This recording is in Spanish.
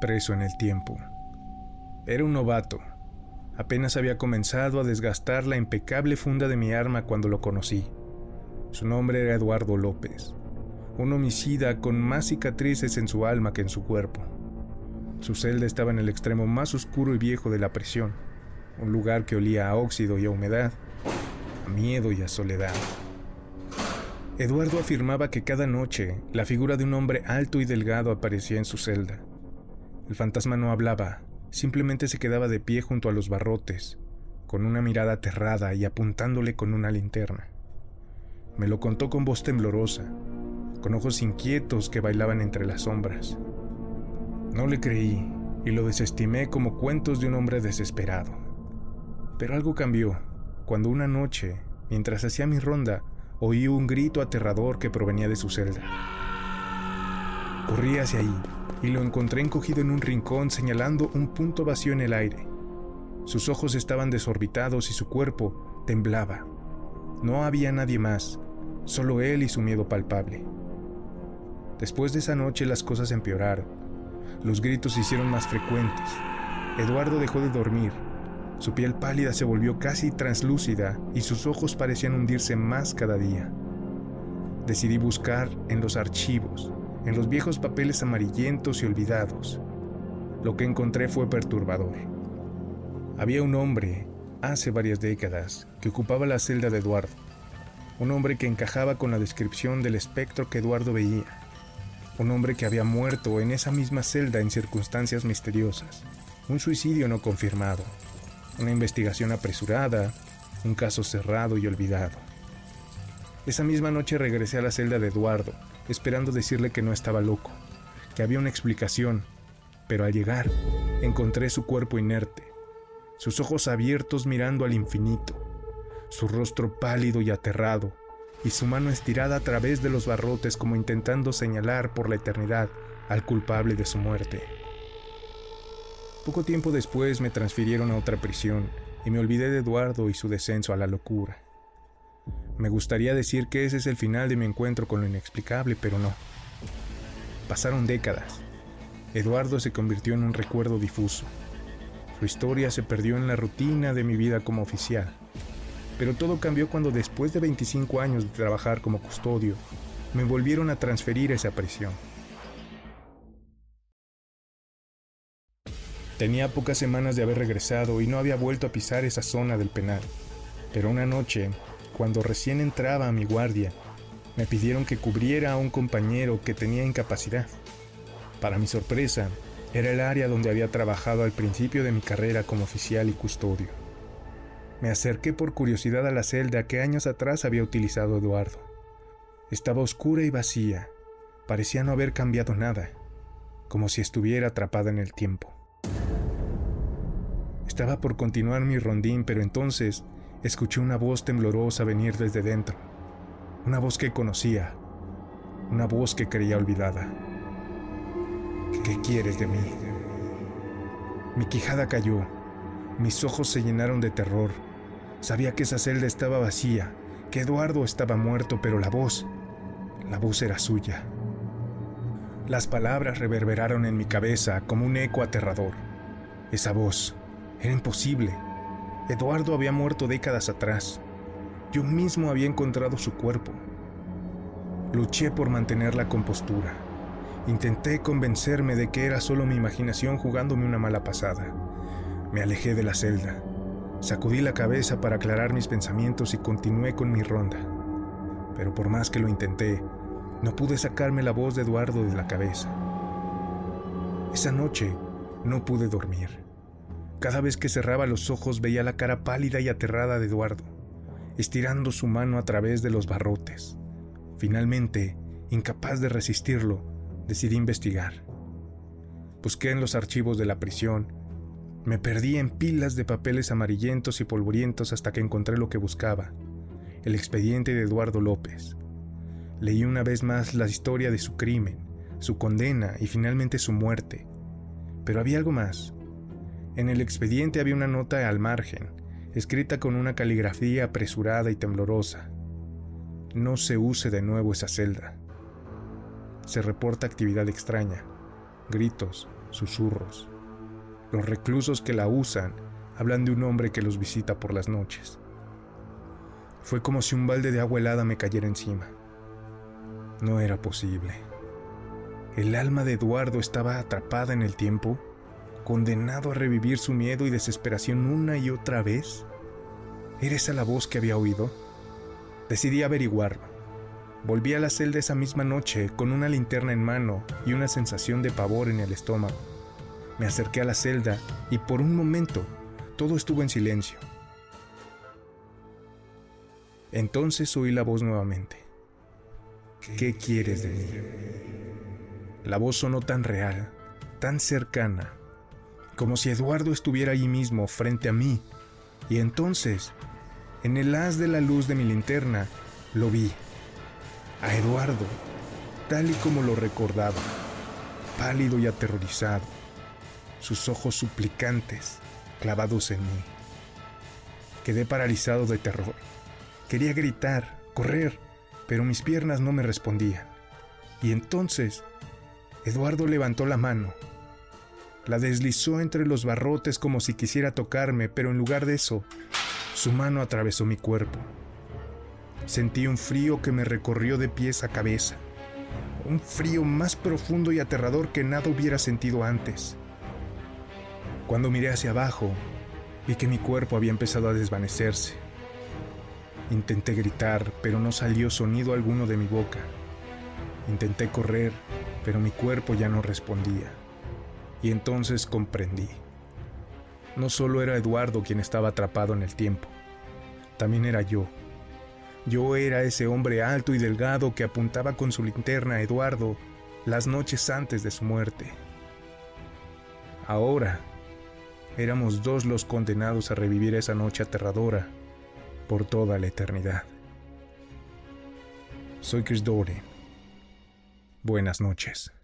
preso en el tiempo. Era un novato. Apenas había comenzado a desgastar la impecable funda de mi arma cuando lo conocí. Su nombre era Eduardo López, un homicida con más cicatrices en su alma que en su cuerpo. Su celda estaba en el extremo más oscuro y viejo de la prisión, un lugar que olía a óxido y a humedad, a miedo y a soledad. Eduardo afirmaba que cada noche la figura de un hombre alto y delgado aparecía en su celda. El fantasma no hablaba, simplemente se quedaba de pie junto a los barrotes, con una mirada aterrada y apuntándole con una linterna. Me lo contó con voz temblorosa, con ojos inquietos que bailaban entre las sombras. No le creí y lo desestimé como cuentos de un hombre desesperado. Pero algo cambió cuando una noche, mientras hacía mi ronda, oí un grito aterrador que provenía de su celda. Corrí hacia ahí y lo encontré encogido en un rincón señalando un punto vacío en el aire. Sus ojos estaban desorbitados y su cuerpo temblaba. No había nadie más, solo él y su miedo palpable. Después de esa noche las cosas empeoraron. Los gritos se hicieron más frecuentes. Eduardo dejó de dormir su piel pálida se volvió casi translúcida y sus ojos parecían hundirse más cada día. Decidí buscar en los archivos, en los viejos papeles amarillentos y olvidados. Lo que encontré fue perturbador. Había un hombre, hace varias décadas, que ocupaba la celda de Eduardo. Un hombre que encajaba con la descripción del espectro que Eduardo veía. Un hombre que había muerto en esa misma celda en circunstancias misteriosas. Un suicidio no confirmado, una investigación apresurada, un caso cerrado y olvidado. Esa misma noche regresé a la celda de Eduardo, esperando decirle que no estaba loco, que había una explicación, pero al llegar encontré su cuerpo inerte, sus ojos abiertos mirando al infinito, su rostro pálido y aterrado, y su mano estirada a través de los barrotes como intentando señalar por la eternidad al culpable de su muerte. Poco tiempo después me transfirieron a otra prisión y me olvidé de Eduardo y su descenso a la locura. Me gustaría decir que ese es el final de mi encuentro con lo inexplicable, pero no. Pasaron décadas. Eduardo se convirtió en un recuerdo difuso. Su historia se perdió en la rutina de mi vida como oficial. Pero todo cambió cuando después de 25 años de trabajar como custodio, me volvieron a transferir esa prisión. Tenía pocas semanas de haber regresado y no había vuelto a pisar esa zona del penal. Pero una noche, cuando recién entraba a mi guardia, me pidieron que cubriera a un compañero que tenía incapacidad. Para mi sorpresa, era el área donde había trabajado al principio de mi carrera como oficial y custodio. Me acerqué por curiosidad a la celda que años atrás había utilizado Eduardo. Estaba oscura y vacía, parecía no haber cambiado nada, como si estuviera atrapada en el tiempo. Estaba por continuar mi rondín, pero entonces escuché una voz temblorosa venir desde dentro. Una voz que conocía. Una voz que creía olvidada. ¿Qué quieres de mí? Mi quijada cayó. Mis ojos se llenaron de terror. Sabía que esa celda estaba vacía, que Eduardo estaba muerto, pero la voz, la voz era suya. Las palabras reverberaron en mi cabeza como un eco aterrador. Esa voz, era imposible. Eduardo había muerto décadas atrás. Yo mismo había encontrado su cuerpo. Luché por mantener la compostura. Intenté convencerme de que era solo mi imaginación jugándome una mala pasada. Me alejé de la celda. Sacudí la cabeza para aclarar mis pensamientos y continué con mi ronda. Pero por más que lo intenté, no pude sacarme la voz de Eduardo de la cabeza. Esa noche no pude dormir. Cada vez que cerraba los ojos veía la cara pálida y aterrada de Eduardo, estirando su mano a través de los barrotes. Finalmente, incapaz de resistirlo, decidí investigar. Busqué en los archivos de la prisión, me perdí en pilas de papeles amarillentos y polvorientos hasta que encontré lo que buscaba, el expediente de Eduardo López. Leí una vez más la historia de su crimen, su condena y finalmente su muerte. Pero había algo más. En el expediente había una nota al margen, escrita con una caligrafía apresurada y temblorosa. No se use de nuevo esa celda. Se reporta actividad extraña, gritos, susurros. Los reclusos que la usan hablan de un hombre que los visita por las noches. Fue como si un balde de agua helada me cayera encima. No era posible. El alma de Eduardo estaba atrapada en el tiempo, condenado a revivir su miedo y desesperación una y otra vez. ¿Era esa la voz que había oído? Decidí averiguarlo. Volví a la celda esa misma noche con una linterna en mano y una sensación de pavor en el estómago. Me acerqué a la celda y por un momento todo estuvo en silencio. Entonces oí la voz nuevamente. ¿Qué quieres de mí? La voz sonó tan real, tan cercana, como si Eduardo estuviera allí mismo frente a mí. Y entonces, en el haz de la luz de mi linterna, lo vi. A Eduardo, tal y como lo recordaba, pálido y aterrorizado, sus ojos suplicantes clavados en mí. Quedé paralizado de terror. Quería gritar, correr, pero mis piernas no me respondían. Y entonces, Eduardo levantó la mano. La deslizó entre los barrotes como si quisiera tocarme, pero en lugar de eso, su mano atravesó mi cuerpo. Sentí un frío que me recorrió de pies a cabeza, un frío más profundo y aterrador que nada hubiera sentido antes. Cuando miré hacia abajo, vi que mi cuerpo había empezado a desvanecerse. Intenté gritar, pero no salió sonido alguno de mi boca. Intenté correr, pero mi cuerpo ya no respondía. Y entonces comprendí. No solo era Eduardo quien estaba atrapado en el tiempo, también era yo. Yo era ese hombre alto y delgado que apuntaba con su linterna a Eduardo las noches antes de su muerte. Ahora éramos dos los condenados a revivir esa noche aterradora por toda la eternidad. Soy Chris Dory. Buenas noches.